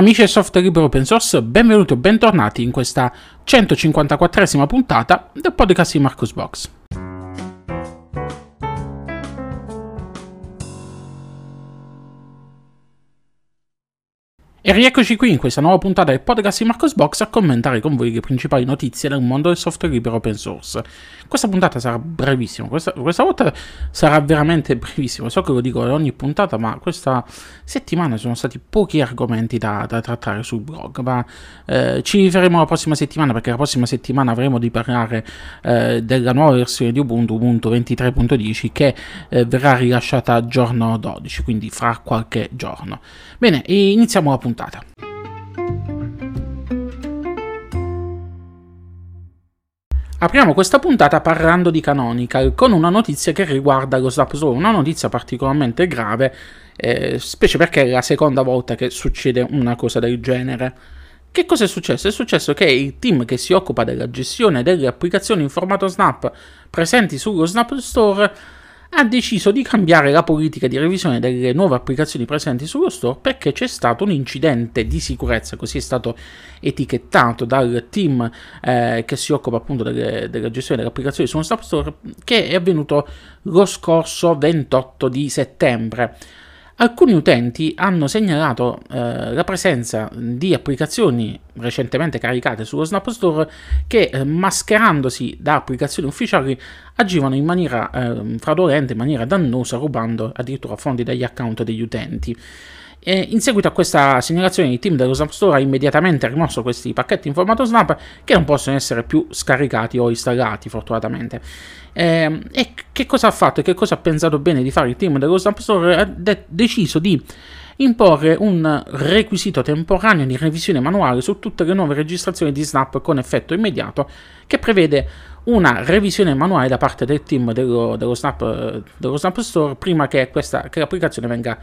Amici del software libero open source, benvenuti o bentornati in questa 154esima puntata del podcast di Marcus Box. E rieccoci qui in questa nuova puntata del podcast di Marcos Box a commentare con voi le principali notizie del mondo del software libero open source. Questa puntata sarà brevissima, questa, questa volta sarà veramente brevissima, so che lo dico ogni puntata, ma questa settimana sono stati pochi argomenti da, da trattare sul blog, ma eh, ci riferiremo la prossima settimana perché la prossima settimana avremo di parlare eh, della nuova versione di Ubuntu, Ubuntu 23.10, che eh, verrà rilasciata giorno 12, quindi fra qualche giorno. Bene, iniziamo la puntata puntata. Apriamo questa puntata parlando di Canonical con una notizia che riguarda lo Snap Store, una notizia particolarmente grave, eh, specie perché è la seconda volta che succede una cosa del genere. Che cosa è successo? È successo che il team che si occupa della gestione delle applicazioni in formato Snap presenti sullo Snap Store ha deciso di cambiare la politica di revisione delle nuove applicazioni presenti sullo store perché c'è stato un incidente di sicurezza, così è stato etichettato dal team eh, che si occupa appunto delle, della gestione delle applicazioni sullo Store, che è avvenuto lo scorso 28 di settembre. Alcuni utenti hanno segnalato eh, la presenza di applicazioni recentemente caricate sullo Snap Store che, eh, mascherandosi da applicazioni ufficiali, agivano in maniera eh, fraudolenta, in maniera dannosa, rubando addirittura fondi dagli account degli utenti. E in seguito a questa segnalazione il team dello Snap Store ha immediatamente rimosso questi pacchetti in formato Snap che non possono essere più scaricati o installati fortunatamente. Eh, e che cosa ha fatto e che cosa ha pensato bene di fare il team dello Snap Store? Ha de- deciso di imporre un requisito temporaneo di revisione manuale su tutte le nuove registrazioni di Snap con effetto immediato che prevede una revisione manuale da parte del team dello, dello, Snap, dello Snap, Store prima che, questa, che l'applicazione venga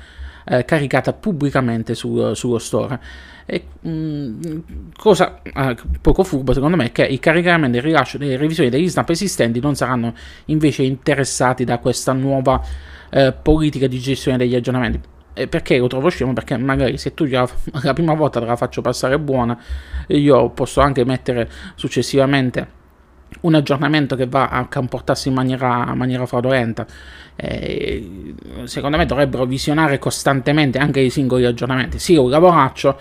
eh, caricata pubblicamente su, sullo store. E, mh, mm, cosa eh, poco furbo secondo me è che il caricamento e il rilascio delle revisioni degli snap esistenti non saranno invece interessati da questa nuova eh, politica di gestione degli aggiornamenti. Perché lo trovo scemo? Perché magari se tu già la prima volta te la faccio passare buona, io posso anche mettere successivamente un aggiornamento che va a comportarsi in maniera, maniera fraudolenta. Eh, secondo me dovrebbero visionare costantemente anche i singoli aggiornamenti. Sì, un lavoraccio,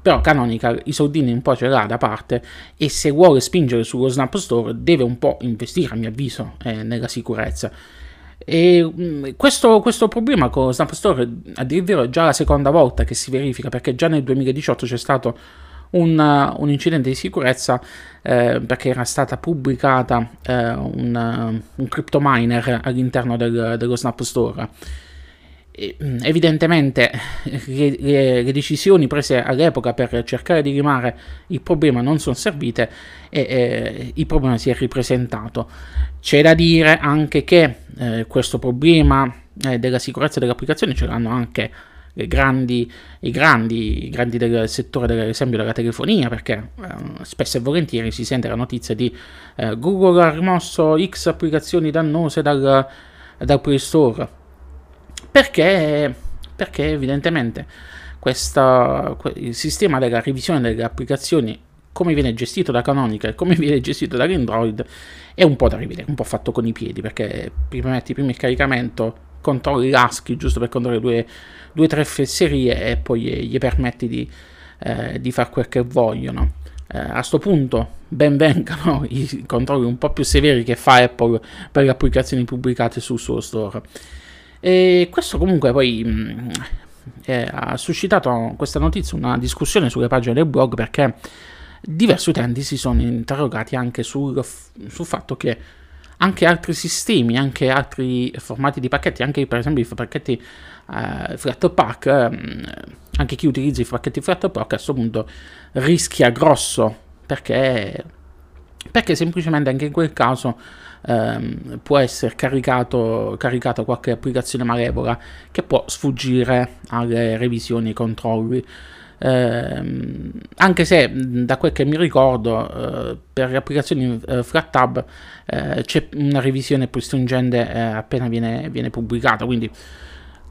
però Canonical i soldini un po' ce l'ha da parte e se vuole spingere sullo Snap Store deve un po' investire, a mio avviso, eh, nella sicurezza. E mm, questo, questo, problema con Snap Store, a è già la seconda volta che si verifica, perché già nel 2018 c'è stato un, un incidente di sicurezza eh, perché era stata pubblicata eh, un, un crypto miner all'interno del, dello Snap Store. Mm, evidentemente le, le, le, decisioni prese all'epoca per cercare di rimare il problema non sono servite e, e il problema si è ripresentato. C'è da dire anche che eh, questo problema eh, della sicurezza delle applicazioni ce l'hanno anche grandi, i grandi, i grandi del settore, per esempio della telefonia, perché eh, spesso e volentieri si sente la notizia di eh, Google ha rimosso X applicazioni dannose dal, dal Play Store. Perché? Perché evidentemente questa, il sistema della revisione delle applicazioni come viene gestito da Canonical e come viene gestito dall'Android è un po' da rivedere, un po' fatto con i piedi perché prima metti prima il caricamento controlli l'ASCII giusto per controllare due, o tre fesserie e poi gli, gli permetti di, eh, di fare quel che vogliono. Eh, a questo punto ben vengano i controlli un po' più severi che fa Apple per le applicazioni pubblicate sul suo store. E questo comunque poi mh, mm, eh, ha suscitato questa notizia una discussione sulle pagine del blog perché diversi utenti si sono interrogati anche sul, sul fatto che anche altri sistemi, anche altri formati di pacchetti, anche per esempio i pacchetti uh, Flatpak, um, anche chi utilizza i pacchetti Flatpak a questo punto rischia grosso perché, perché semplicemente anche in quel caso um, può essere caricato, caricato qualche applicazione malevola che può sfuggire alle revisioni e ai controlli. Eh, anche se da quel che mi ricordo eh, per le applicazioni eh, FlatTab eh, c'è una revisione più stringente eh, appena viene, viene, pubblicata quindi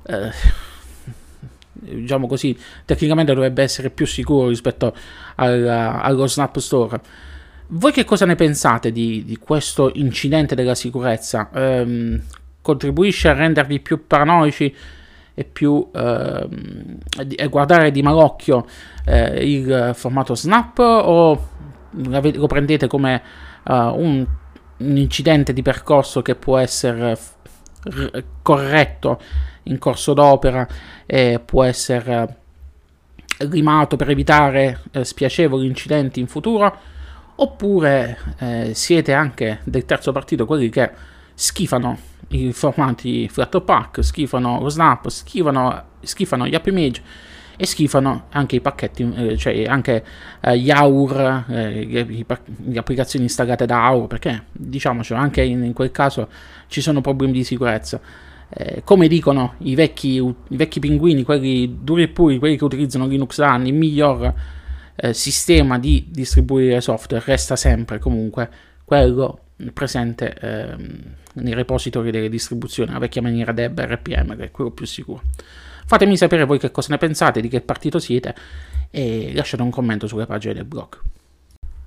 eh, diciamo così, tecnicamente dovrebbe essere più sicuro rispetto al, allo Snap Store. Voi che cosa ne pensate di, di questo incidente della sicurezza? Ehm, contribuisce a rendervi più paranoici e più ehm, e guardare di malocchio eh, il formato Snap o lo prendete come uh, un, un, incidente di percorso che può essere r- corretto in corso d'opera e può essere rimato per evitare eh, spiacevoli incidenti in futuro? Oppure eh, siete anche del terzo partito quelli che schifano i formati Flatpak, schifano lo Snap, schifano, schifano gli Happy Image e schifano anche i pacchetti, eh, cioè anche eh, gli AUR, eh, le applicazioni installate da AUR, perché diciamocelo, anche in, in quel caso ci sono problemi di sicurezza. Eh, come dicono i vecchi, i vecchi, pinguini, quelli duri e puri, quelli che utilizzano Linux da anni, il miglior eh, sistema di distribuire software resta sempre comunque quello presente ehm, nei repository delle distribuzioni, la vecchia maniera Deb RPM, che è quello più sicuro. Fatemi sapere voi che cosa ne pensate, di che partito siete e lasciate un commento sulle pagine del blog.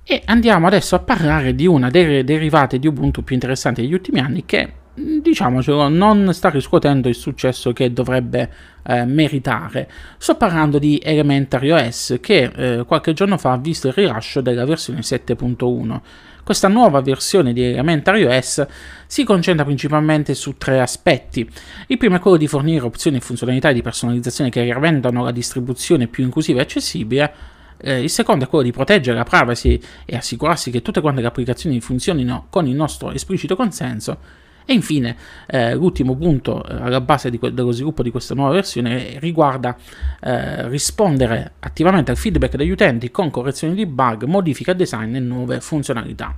E andiamo adesso a parlare di una delle derivate di Ubuntu più interessanti degli ultimi anni che diciamocelo, non sta riscuotendo il successo che dovrebbe eh, meritare. Sto parlando di Elementary OS che eh, qualche giorno fa ha visto il rilascio della versione 7.1. Questa nuova versione di Elementary OS si concentra principalmente su tre aspetti. Il primo è quello di fornire opzioni e funzionalità di personalizzazione che rendono la distribuzione più inclusiva e accessibile. Eh, il secondo è quello di proteggere la privacy e assicurarsi che tutte quante le applicazioni funzionino con il nostro esplicito consenso. E infine, eh, l'ultimo punto eh, alla base que- dello sviluppo di questa nuova versione riguarda eh, rispondere attivamente al feedback degli utenti con correzioni di bug, modifica design e nuove funzionalità.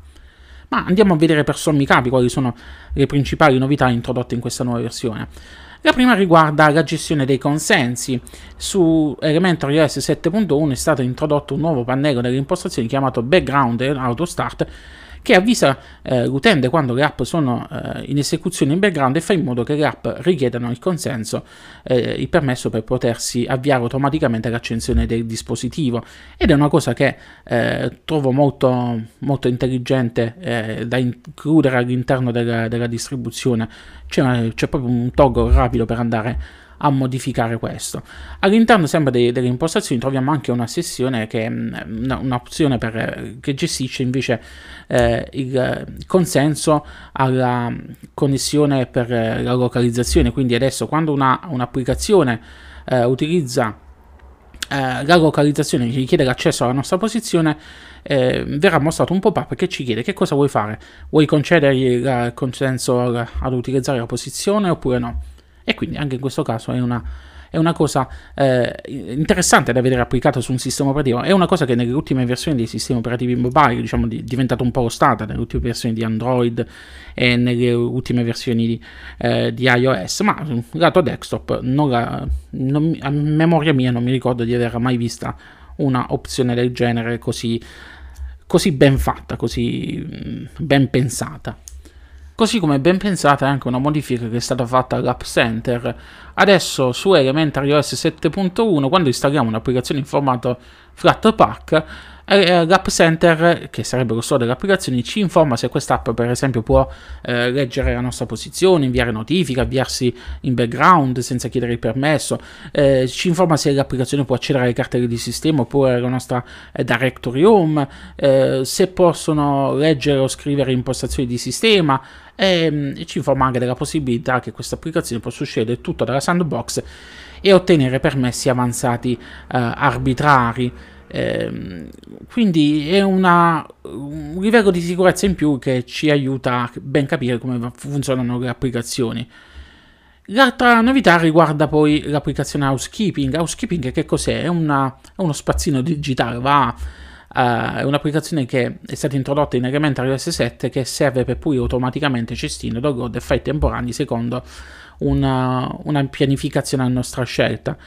Ma andiamo a vedere per sommi capi quali sono le principali novità introdotte in questa nuova versione. La prima riguarda la gestione dei consensi. Su Elementary OS 7.1 è stato introdotto un nuovo pannello delle impostazioni chiamato Background Auto Start che avvisa eh, l'utente quando le app sono eh, in esecuzione in background e fa in modo che le app richiedano il consenso, eh, il permesso per potersi avviare automaticamente l'accensione del dispositivo. Ed è una cosa che eh, trovo molto, molto intelligente eh, da includere all'interno della, della distribuzione. C'è, c'è proprio un toggle rapido per andare a modificare questo. All'interno sempre dei, delle impostazioni troviamo anche una sessione che è mm, un'opzione per, che gestisce invece eh, il consenso alla connessione per la localizzazione, quindi adesso quando una, un'applicazione eh, utilizza eh, la localizzazione che chiede l'accesso alla nostra posizione eh, verrà mostrato un pop-up che ci chiede che cosa vuoi fare. Vuoi concedergli il consenso ad utilizzare la posizione oppure no e quindi anche in questo caso è una, è una cosa eh, interessante da vedere applicata su un sistema operativo. È una cosa che nelle ultime versioni dei sistemi operativi mobile diciamo, è diventato un po' lo standard, nelle ultime versioni di Android e nelle ultime versioni di, eh, di iOS, ma lato desktop, la, non, a memoria mia non mi ricordo di aver mai vista una opzione del genere così, così ben fatta, così mm, ben pensata. Così come ben pensata è anche una modifica che è stata fatta all'App Center. Adesso su Elementary OS 7.1, quando installiamo un'applicazione in formato Flatpak, eh, l'App Center, che sarebbe lo store delle applicazioni, ci informa se quest'app, per esempio, può eh, leggere la nostra posizione, inviare notifiche, avviarsi in background senza chiedere il permesso, eh, ci informa se l'applicazione può accedere alle carte di sistema oppure alla nostra eh, directory home, eh, se possono leggere o scrivere impostazioni di sistema, ehm, e, ci informa anche della possibilità che questa applicazione possa uscire tutto dalla sandbox e ottenere permessi avanzati eh, arbitrari. Eh, quindi è una, un livello di sicurezza in più che ci aiuta a ben capire come funzionano le applicazioni. L'altra novità riguarda poi l'applicazione Housekeeping. Housekeeping che cos'è? È, una, è uno spazzino digitale, va, uh, è un'applicazione che è stata introdotta in Elementary OS 7 che serve per pulire automaticamente cestino, download e file temporanei secondo una, una pianificazione a nostra scelta.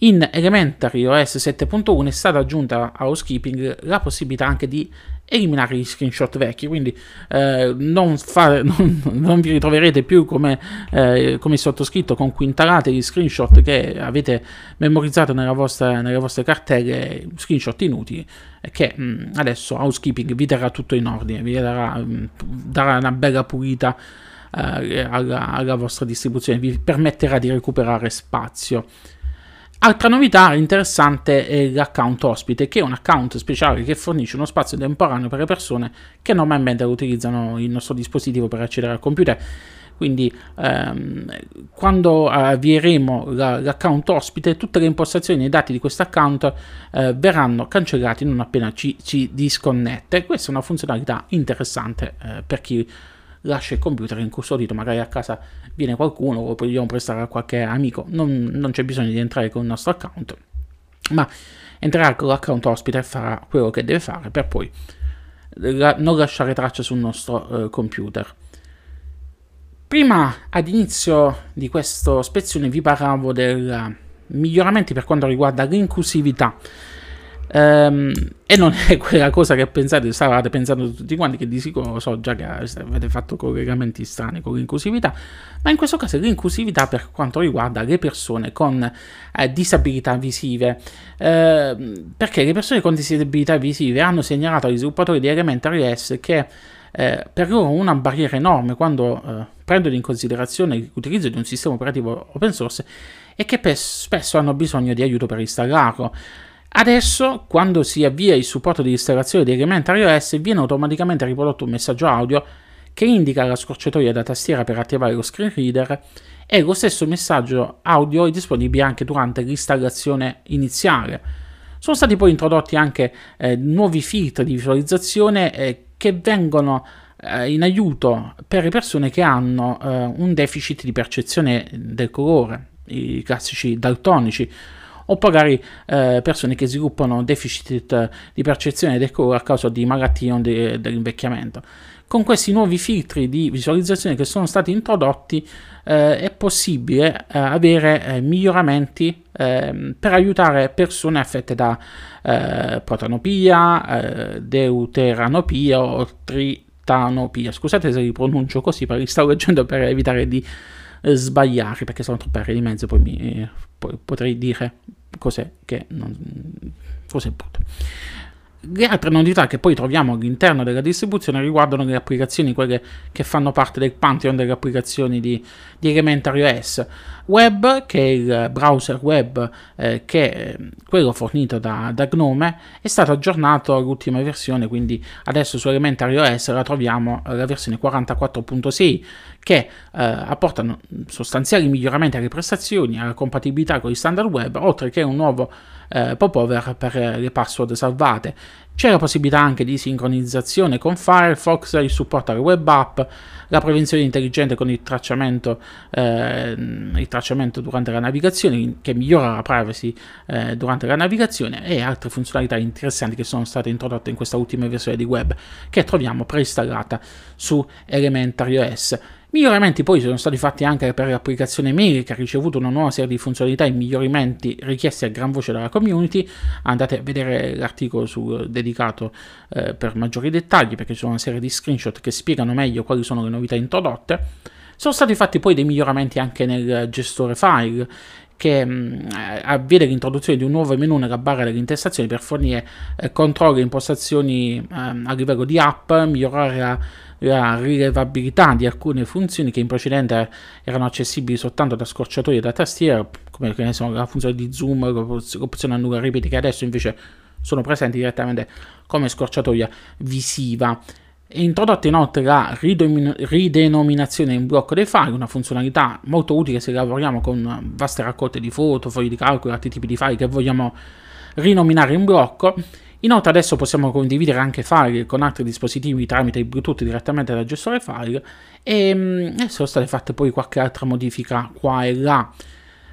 In Elementary OS 7.1 è stata aggiunta a housekeeping la possibilità anche di eliminare gli screenshot vecchi, quindi eh, non, fare, non, non, vi ritroverete più come, eh, come sottoscritto con cui intalate gli screenshot che avete memorizzato vostra, nelle vostre cartelle, screenshot inutili, che mh, mm, adesso housekeeping vi terrà tutto in ordine, vi darà, mh, mm, darà una bella pulita eh, alla, alla vostra distribuzione, vi permetterà di recuperare spazio. Altra novità interessante è l'account ospite, che è un account speciale che fornisce uno spazio temporaneo per le persone che normalmente utilizzano il nostro dispositivo per accedere al computer. Quindi ehm, quando avvieremo la, l'account ospite, tutte le impostazioni e i dati di questo account eh, verranno cancellati non appena ci, ci disconnette. Questa è una funzionalità interessante eh, per chi lascia il computer incustodito, magari a casa viene qualcuno o vogliamo prestare a qualche amico, non, non c'è bisogno di entrare con il nostro account, ma entrerà con l'account ospite e farà quello che deve fare per poi la, non lasciare traccia sul nostro uh, computer. Prima, ad inizio di questa spezione, vi parlavo dei miglioramenti per quanto riguarda l'inclusività Um, e non è quella cosa che pensate, stavate pensando tutti quanti, che di sicuro so già che avete fatto collegamenti strani con l'inclusività, ma in questo caso l'inclusività per quanto riguarda le persone con eh, disabilità visive, eh, perché le persone con disabilità visive hanno segnalato agli sviluppatori di Elementary S che eh, per loro una barriera enorme quando eh, prendono in considerazione l'utilizzo di un sistema operativo open source è che spesso hanno bisogno di aiuto per installarlo. Adesso, quando si avvia il supporto di installazione di Elementary OS, viene automaticamente riprodotto un messaggio audio che indica la scorciatoia da tastiera per attivare lo screen reader e lo stesso messaggio audio è disponibile anche durante l'installazione iniziale. Sono stati poi introdotti anche eh, nuovi filtri di visualizzazione eh, che vengono eh, in aiuto per le persone che hanno eh, un deficit di percezione del colore, i classici daltonici o magari eh, persone che sviluppano deficit di percezione del colore a causa di malattie o de- dell'invecchiamento. Con questi nuovi filtri di visualizzazione che sono stati introdotti eh, è possibile eh, avere eh, miglioramenti ehm, per aiutare persone affette da eh, protanopia, eh, deuteranopia o tritanopia. Scusate se li pronuncio così, perché li stavo leggendo per evitare di sbagliare perché sono troppe R di mezzo, poi, mi, poi potrei dire cos'è che non, cos'è brutto. Le altre novità che poi troviamo all'interno della distribuzione riguardano le applicazioni, quelle che fanno parte del pantheon delle applicazioni di, di Elementary OS. Web, che è il browser web, eh, che è quello fornito da, da, Gnome, è stato aggiornato all'ultima versione, quindi adesso su Elementary OS la troviamo la versione 44.6, che eh, apportano sostanziali miglioramenti alle prestazioni, alla compatibilità con gli standard web, oltre che un nuovo eh, popover per le password salvate. C'è la possibilità anche di sincronizzazione con Firefox, il supporto alle web app, la prevenzione intelligente con il tracciamento, eh, il tracciamento durante la navigazione, che migliora la privacy eh, durante la navigazione, e altre funzionalità interessanti che sono state introdotte in questa ultima versione di web che troviamo preinstallata su Elementary OS. Miglioramenti poi sono stati fatti anche per l'applicazione Mail che ha ricevuto una nuova serie di funzionalità e miglioramenti richiesti a gran voce dalla community. Andate a vedere l'articolo su, dedicato eh, per maggiori dettagli perché ci sono una serie di screenshot che spiegano meglio quali sono le novità introdotte. Sono stati fatti poi dei miglioramenti anche nel gestore file che mh, mm, avvede l'introduzione di un nuovo menu nella barra delle intestazioni per fornire eh, controlli e impostazioni eh, a livello di app, migliorare la la rilevabilità di alcune funzioni che in precedenza erano accessibili soltanto da scorciatoie da tastiera, come so, la funzione di zoom, l'opzione annulla ripeti, che adesso invece sono presenti direttamente come scorciatoia visiva. È introdotta inoltre la ridenominazione in blocco dei file, una funzionalità molto utile se lavoriamo con vaste raccolte di foto, fogli di calcolo, altri tipi di file che vogliamo rinominare in blocco Inoltre adesso possiamo condividere anche file con altri dispositivi tramite il Bluetooth direttamente dal gestore file e, mm, e sono state fatte poi qualche altra modifica qua e là.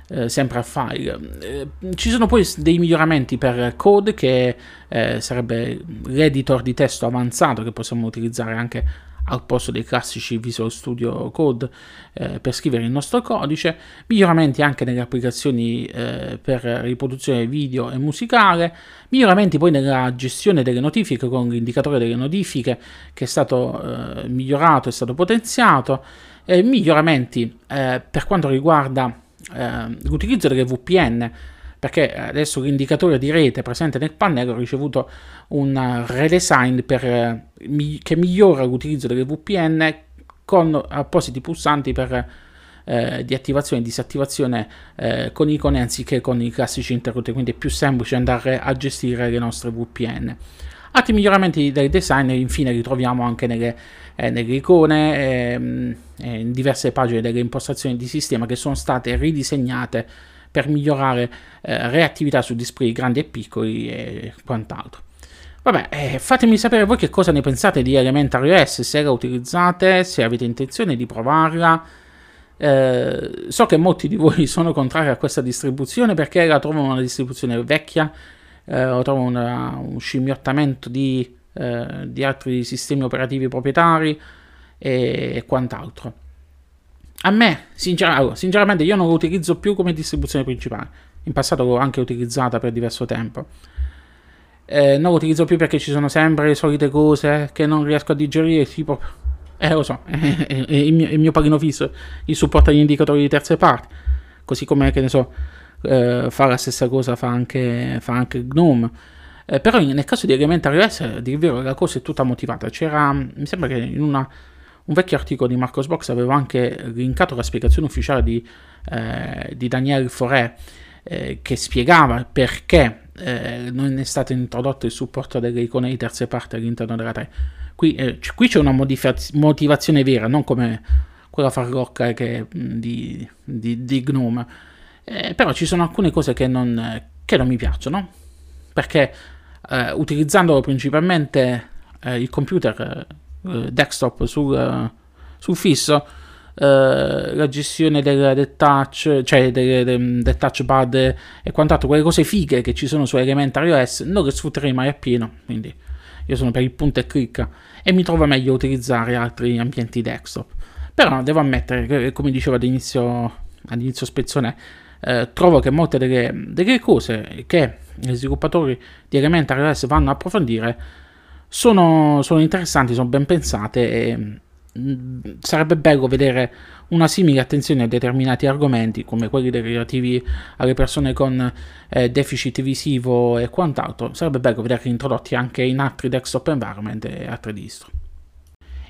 Eh, sempre al file. Eh, ci sono poi dei miglioramenti per code che eh, sarebbe l'editor di testo avanzato che possiamo utilizzare anche al posto dei classici Visual Studio Code eh, per scrivere il nostro codice, miglioramenti anche nelle applicazioni eh, per riproduzione video e musicale, miglioramenti poi nella gestione delle notifiche con l'indicatore delle notifiche che è stato eh, migliorato, è stato potenziato, miglioramenti eh, per quanto riguarda eh, l'utilizzo delle VPN perché adesso l'indicatore di rete presente nel pannello ha ricevuto un redesign per, eh, che migliora l'utilizzo delle VPN con appositi pulsanti per eh, di attivazione e disattivazione eh, con icone anziché con i classici interrutti, quindi è più semplice andare a gestire le nostre VPN. Altri miglioramenti del design infine ritroviamo anche nelle, eh, nelle icone, ehm, in diverse pagine delle impostazioni di sistema che sono state ridisegnate per migliorare eh, reattività su display grandi e piccoli e quant'altro. Vabbè, eh, fatemi sapere voi che cosa ne pensate di Elementary OS, se la utilizzate, se avete intenzione di provarla. Eh, so che molti di voi sono contrari a questa distribuzione perché la trovano una distribuzione vecchia, eh, lo trovo una, un scimmiottamento di, eh, di altri sistemi operativi proprietari e, e quant'altro. A me, sincer- sinceramente, io non lo utilizzo più come distribuzione principale. In passato l'ho anche utilizzata per diverso tempo. Eh, non lo utilizzo più perché ci sono sempre le solite cose che non riesco a digerire, tipo... Eh, lo so, è, il, mio, il mio pagino fisso, il supporto agli indicatori di terze parti. Così come, che ne so, eh, fa la stessa cosa, fa anche, fa anche GNOME. Eh, però nel caso di Elementary OS, il vero, la cosa è tutta motivata. C'era, mi sembra che in una un vecchio articolo di Marcos Box aveva anche linkato la spiegazione ufficiale di, eh, di Daniel Foré eh, che spiegava perché eh, non è stato introdotto il supporto delle icone di terze parti all'interno della 3. Qui, eh, c- qui c'è una modifaz- motivazione vera, non come quella farlocca che, di, di, di, Gnome. Eh, però ci sono alcune cose che non, che non mi piacciono, perché eh, utilizzando principalmente il computer desktop sul, eh, sul fisso, Uh, la gestione del, del touch, cioè del, del, del, touchpad e quant'altro, quelle cose fighe che ci sono su Elementary OS, non le sfrutterei mai appieno. Quindi io sono per il punto e clicca e mi trovo meglio utilizzare altri ambienti desktop. Però devo ammettere che, come dicevo all'inizio, all'inizio spezzone, eh, trovo che molte delle, delle cose che gli sviluppatori di Elementary OS vanno a approfondire sono, sono interessanti, sono ben pensate e mh, mm, sarebbe bello vedere una simile attenzione a determinati argomenti come quelli relativi alle persone con eh, deficit visivo e quant'altro. Sarebbe bello vederli introdotti anche in altri desktop environment e altre distro.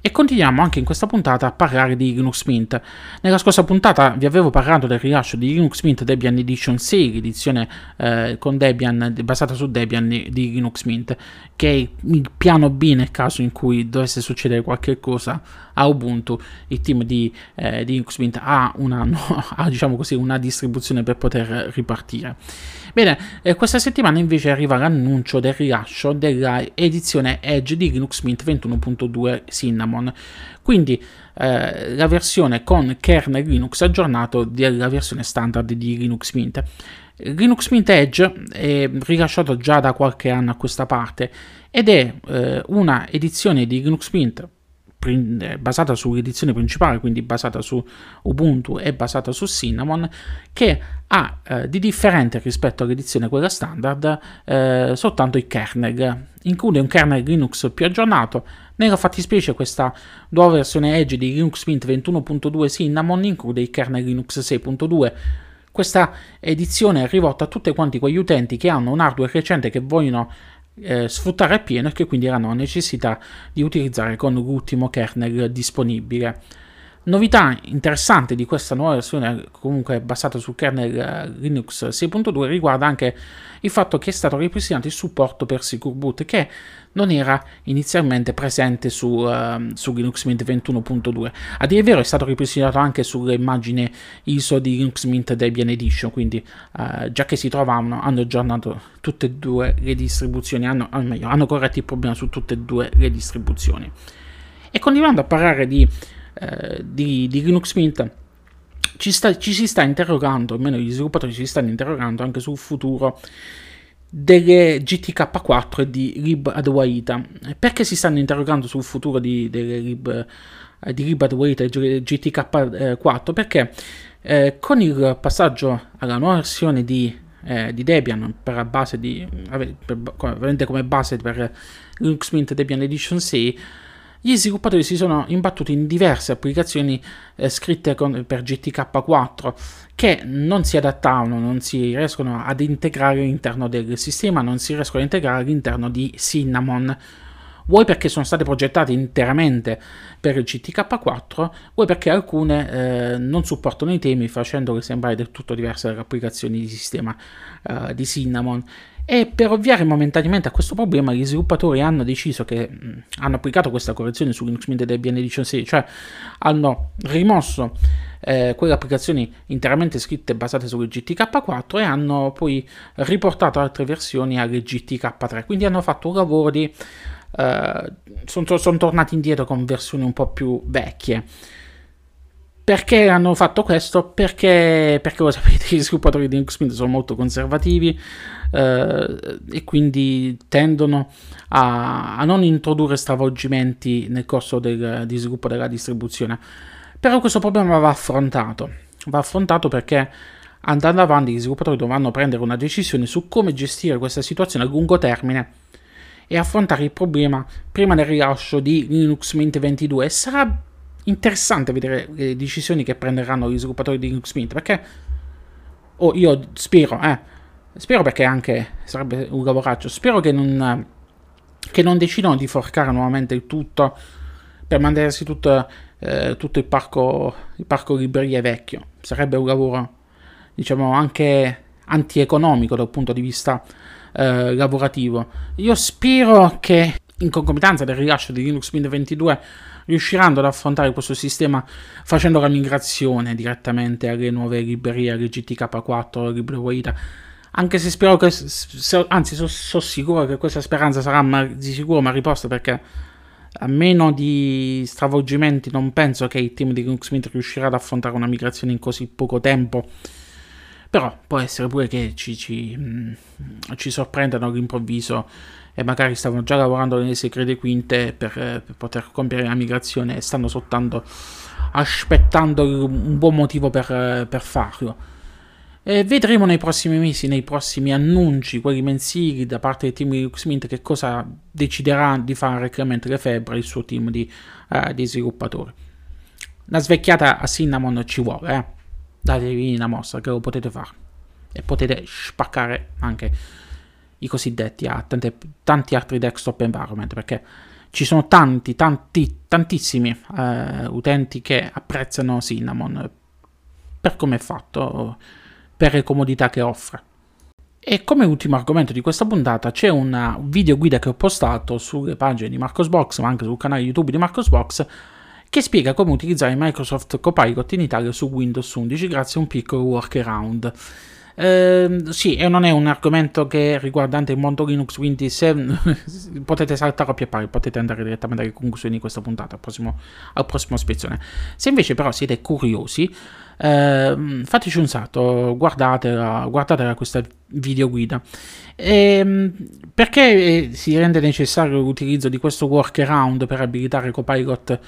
E continuiamo anche in questa puntata a parlare di Linux Mint. Nella scorsa puntata vi avevo parlato del rilascio di Linux Mint Debian Edition 6, l'edizione eh, Debian, basata su Debian di Linux Mint, che è il piano B nel caso in cui dovesse succedere qualche cosa a Ubuntu. Il team di, eh, di Linux Mint ha una, no, ha, diciamo così, una distribuzione per poter ripartire. Bene, eh, questa settimana invece arriva l'annuncio del rilascio della edizione Edge di Linux Mint 21.2 Cinnamon. Quindi eh, la versione con kernel Linux aggiornato della versione standard di Linux Mint. Linux Mint Edge è rilasciato già da qualche anno a questa parte ed è eh, una edizione di Linux Mint basata sull'edizione principale, quindi basata su Ubuntu e basata su Cinnamon, che ha eh, di differente rispetto all'edizione quella standard eh, soltanto il kernel. Include un kernel Linux più aggiornato. Nella fattispecie questa nuova versione Edge di Linux Mint 21.2 Cinnamon include il kernel Linux 6.2. Questa edizione è rivolta a tutti quanti quegli utenti che hanno un hardware recente che vogliono eh, sfruttare appieno e che quindi hanno necessità di utilizzare con l'ultimo kernel disponibile. Novità interessante di questa nuova versione, comunque basata sul kernel eh, Linux 6.2, riguarda anche il fatto che è stato ripristinato il supporto per Secure Boot, che non era inizialmente presente su, uh, su Linux Mint 21.2. A dire il vero è stato ripristinato anche sull'immagine ISO di Linux Mint Debian Edition, quindi uh, già che si trovavano hanno aggiornato tutte e due le distribuzioni, hanno, meglio, hanno corretto il problema su tutte e due le distribuzioni. E continuando a parlare di eh, di, di, Linux Mint ci, sta, ci, si sta interrogando, almeno gli sviluppatori ci stanno interrogando anche sul futuro delle GTK4 e di Rib Adwaita. Perché si stanno interrogando sul futuro di, delle Rib, eh, di Rib Adwaita e GTK4? Perché eh, con il passaggio alla nuova versione di, eh, di Debian per base di, per, per, come base per Linux Mint Debian Edition 6 gli sviluppatori si sono imbattuti in diverse applicazioni eh, scritte con, per GTK4 che non si adattavano, non si riescono ad integrare all'interno del sistema, non si riescono a integrare all'interno di Cinnamon. Vuoi perché sono state progettate interamente per il GTK4, vuoi perché alcune eh, non supportano i temi facendole sembrare del tutto diverse dalle applicazioni di sistema eh, di Cinnamon. E per ovviare momentaneamente a questo problema, gli sviluppatori hanno deciso che mh, mm, hanno applicato questa correzione su Linux Mint Debian Edition 6, cioè hanno rimosso eh, quelle applicazioni interamente scritte basate sul GTK4 e hanno poi riportato altre versioni alle GTK3. Quindi hanno fatto un lavoro di... Eh, sono son tornati indietro con versioni un po' più vecchie. Perché hanno fatto questo? Perché, perché lo sapete, gli sviluppatori di Linux Mint sono molto conservativi eh, e quindi tendono a, a, non introdurre stravolgimenti nel corso del, di sviluppo della distribuzione. Però questo problema va affrontato. Va affrontato perché andando avanti gli sviluppatori dovranno prendere una decisione su come gestire questa situazione a lungo termine e affrontare il problema prima del rilascio di Linux Mint 22 e sarà interessante vedere le decisioni che prenderanno gli sviluppatori di Linux Mint perché oh, io spero eh, spero perché anche sarebbe un lavoraccio spero che non, che non decidano di forcare nuovamente il tutto per mantenersi tutto, eh, tutto il, parco, il parco librerie vecchio. Sarebbe un lavoro diciamo anche antieconomico dal punto di vista eh, lavorativo. Io spero che in concomitanza del rilascio di Linux Mint 22 riusciranno ad affrontare questo sistema facendo la migrazione direttamente alle nuove librerie, alle GTK4, LibreWaita. Anche se spero che, anzi, sono so sicuro che questa speranza sarà ma, di sicuro ma riposta perché a meno di stravolgimenti non penso che il team di Mint riuscirà ad affrontare una migrazione in così poco tempo. Però può essere pure che ci, ci, mm, ci sorprendano all'improvviso e magari stavano già lavorando nelle segrete quinte per, per poter compiere la migrazione e stanno soltanto aspettando un buon motivo per, per farlo. E vedremo nei prossimi mesi, nei prossimi annunci, quelli mensili da parte del team di LuxMint, che cosa deciderà di fare Clemente Lefebvre, il suo team di, uh, di sviluppatori. Una svecchiata a Cinnamon ci vuole, eh? Datevi una mossa che lo potete fare. E potete spaccare anche i cosiddetti a tante, tanti altri desktop environment perché ci sono tanti, tanti, tantissimi eh, utenti che apprezzano Cinnamon per come è fatto, per le comodità che offre. E come ultimo argomento di questa puntata c'è una video guida che ho postato sulle pagine di Marcosbox, ma anche sul canale YouTube di Marcosbox, che spiega come utilizzare Microsoft Copilot in Italia su Windows 11 grazie a un piccolo workaround. Uh, sì, e non è un argomento che riguardante il mondo Linux, quindi se potete saltare a pie pari, potete andare direttamente alle conclusioni di questa puntata, al prossimo, al prossimo spezzone. Se invece però siete curiosi, uh, fateci un salto, guardatela, guardatela questa video guida. E, ehm, perché si rende necessario l'utilizzo di questo workaround per abilitare Copilot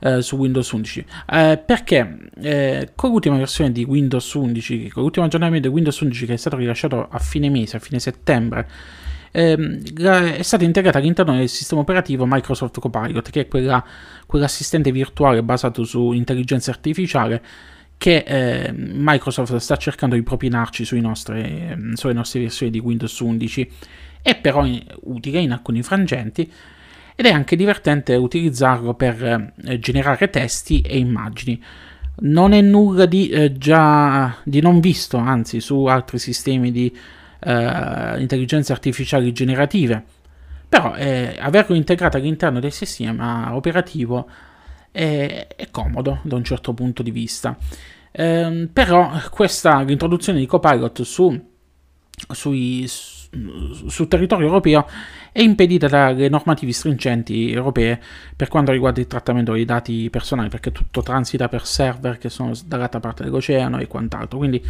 eh, su Windows 11. Eh, perché eh, con l'ultima versione di Windows 11, con l'ultimo aggiornamento di Windows 11 che è stato rilasciato a fine mese, a fine settembre, ehm, è stata integrata all'interno del sistema operativo Microsoft Copilot, che è quella, quell'assistente virtuale basato su intelligenza artificiale che eh, Microsoft sta cercando di propinarci nostri, sulle nostre versioni di Windows 11 è però utile in alcuni frangenti ed è anche divertente utilizzarlo per eh, generare testi e immagini. Non è nulla di, eh, già, di non visto, anzi, su altri sistemi di eh, intelligenza artificiale generative, però eh, averlo integrato all'interno del sistema operativo è, è comodo da un certo punto di vista. Eh, però questa l'introduzione di Copilot su, sui, sul territorio europeo è impedita dalle normative stringenti europee per quanto riguarda il trattamento dei dati personali, perché tutto transita per server che sono dall'altra parte dell'oceano e quant'altro. Quindi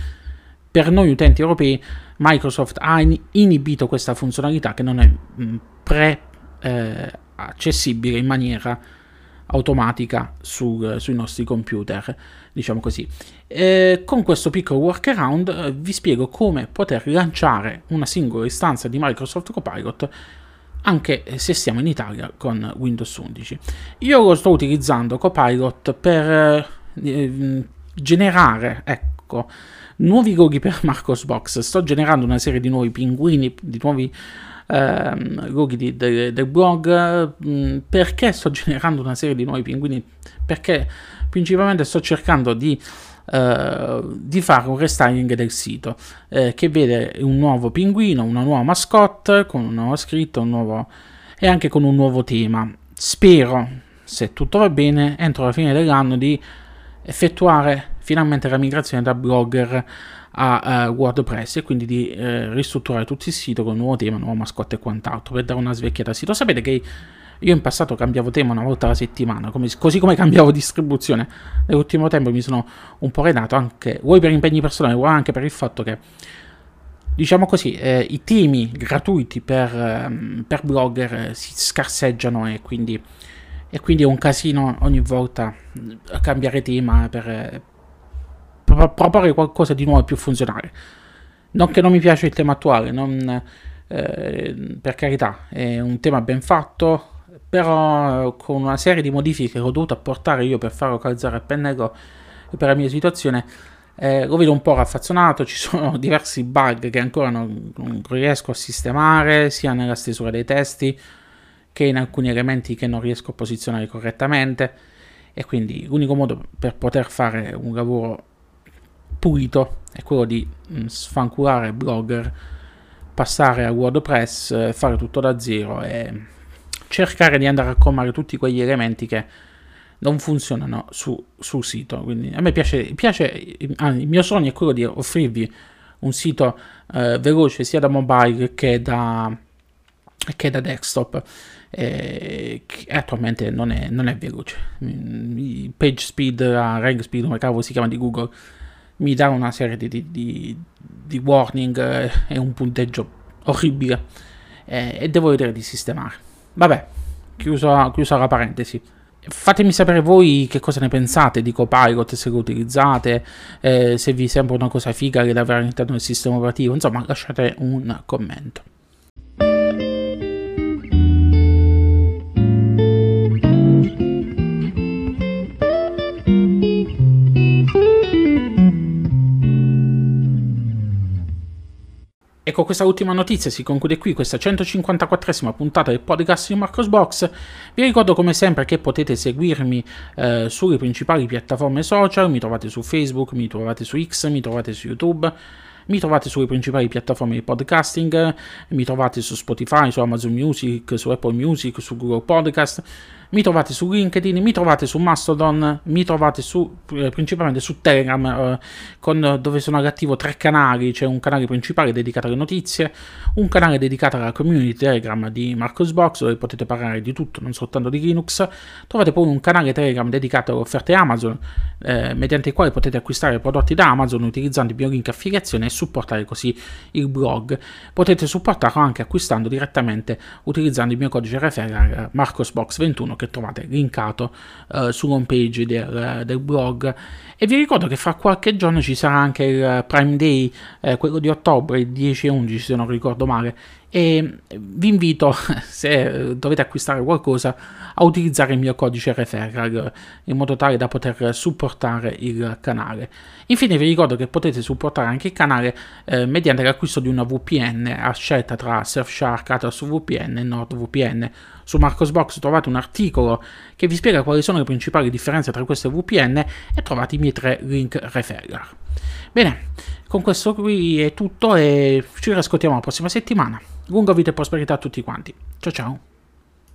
per noi utenti europei Microsoft ha inibito questa funzionalità che non è mm, pre eh, in maniera automatica su, sui nostri computer, diciamo così. E con questo piccolo workaround eh, vi spiego come poter lanciare una singola istanza di Microsoft Copilot anche se siamo in Italia con Windows 11. Io lo sto utilizzando Copilot per eh, generare, ecco, nuovi loghi per Marcosbox. Sto generando una serie di nuovi pinguini, di nuovi ehm, loghi di, de, del blog. Mh, mm, perché sto generando una serie di nuovi pinguini? Perché principalmente sto cercando di Uh, di fare un restyling del sito uh, che vede un nuovo pinguino, una nuova mascotte con un nuovo scritto un nuovo... e anche con un nuovo tema. Spero, se tutto va bene, entro la fine dell'anno di effettuare finalmente la migrazione da Blogger a uh, WordPress e quindi di ristrutturare tutto il sito con un nuovo tema, nuova mascotte e quant'altro per dare una svecchiata al sito. Sapete che io in passato cambiavo tema una volta alla settimana, come, così come cambiavo distribuzione. Nell'ultimo tempo mi sono un po' redato anche, vuoi per impegni personali, vuoi anche per il fatto che, diciamo così, eh, i temi gratuiti per, eh, per blogger eh, si scarseggiano e quindi, e quindi, è un casino ogni volta eh, cambiare tema per, eh, proporre qualcosa di nuovo e più funzionale. Non che non mi piace il tema attuale, non, eh, per carità, è un tema ben fatto, però con una serie di modifiche che ho dovuto apportare io per far localizzare il pennello per la mia situazione eh, lo vedo un po' raffazzonato, ci sono diversi bug che ancora non, non, riesco a sistemare, sia nella stesura dei testi che in alcuni elementi che non riesco a posizionare correttamente e quindi l'unico modo per poter fare un lavoro pulito è quello di mh, mm, sfanculare Blogger, passare a WordPress, fare tutto da zero e cercare di andare a colmare tutti quegli elementi che non funzionano su, sul sito. Quindi a me piace, piace ah, il mio sogno è quello di offrirvi un sito eh, veloce sia da mobile che da, che da desktop. Eh, attualmente non è, non è veloce. Il page speed, rank speed, come cavolo si chiama di Google, mi dà una serie di, di, di, di warning e un punteggio orribile eh, e devo vedere di sistemare. Vabbè, chiusa, chiusa la parentesi. Fatemi sapere voi che cosa ne pensate di Copilot, se lo utilizzate, eh, se vi sembra una cosa figa che avere all'interno del sistema operativo, insomma lasciate un commento. Con questa ultima notizia si conclude qui questa 154esima puntata del podcast di Marcos Box. Vi ricordo come sempre che potete seguirmi eh, sulle principali piattaforme social, mi trovate su Facebook, mi trovate su X, mi trovate su YouTube. Mi trovate sulle principali piattaforme di podcasting, mi trovate su Spotify, su Amazon Music, su Apple Music, su Google Podcast mi trovate su LinkedIn, mi trovate su Mastodon, mi trovate su, eh, principalmente su Telegram, eh, con, dove sono attivo tre canali, c'è un canale principale dedicato alle notizie, un canale dedicato alla community Telegram di Marcosbox, dove potete parlare di tutto, non soltanto di Linux, trovate poi un canale Telegram dedicato alle offerte Amazon, eh, mediante il quale potete acquistare prodotti da Amazon utilizzando il mio link affiliazione e supportare così il blog. Potete supportarlo anche acquistando direttamente utilizzando il mio codice referral Marcosbox21 che trovate linkato uh, sull'home page del, del, blog. E vi ricordo che fra qualche giorno ci sarà anche il Prime Day, eh, quello di ottobre, il 10 e 11 se non ricordo male, e vi invito, se dovete acquistare qualcosa, a utilizzare il mio codice referral in modo tale da poter supportare il canale. Infine vi ricordo che potete supportare anche il canale eh, mediante l'acquisto di una VPN a scelta tra Surfshark, Atos VPN e NordVPN. Su Marcosbox trovate un articolo che vi spiega quali sono le principali differenze tra queste VPN e trovate i miei tre link referral. Bene, con questo qui è tutto e ci riscontriamo la prossima settimana. Lunga vita e prosperità a tutti quanti. Ciao ciao.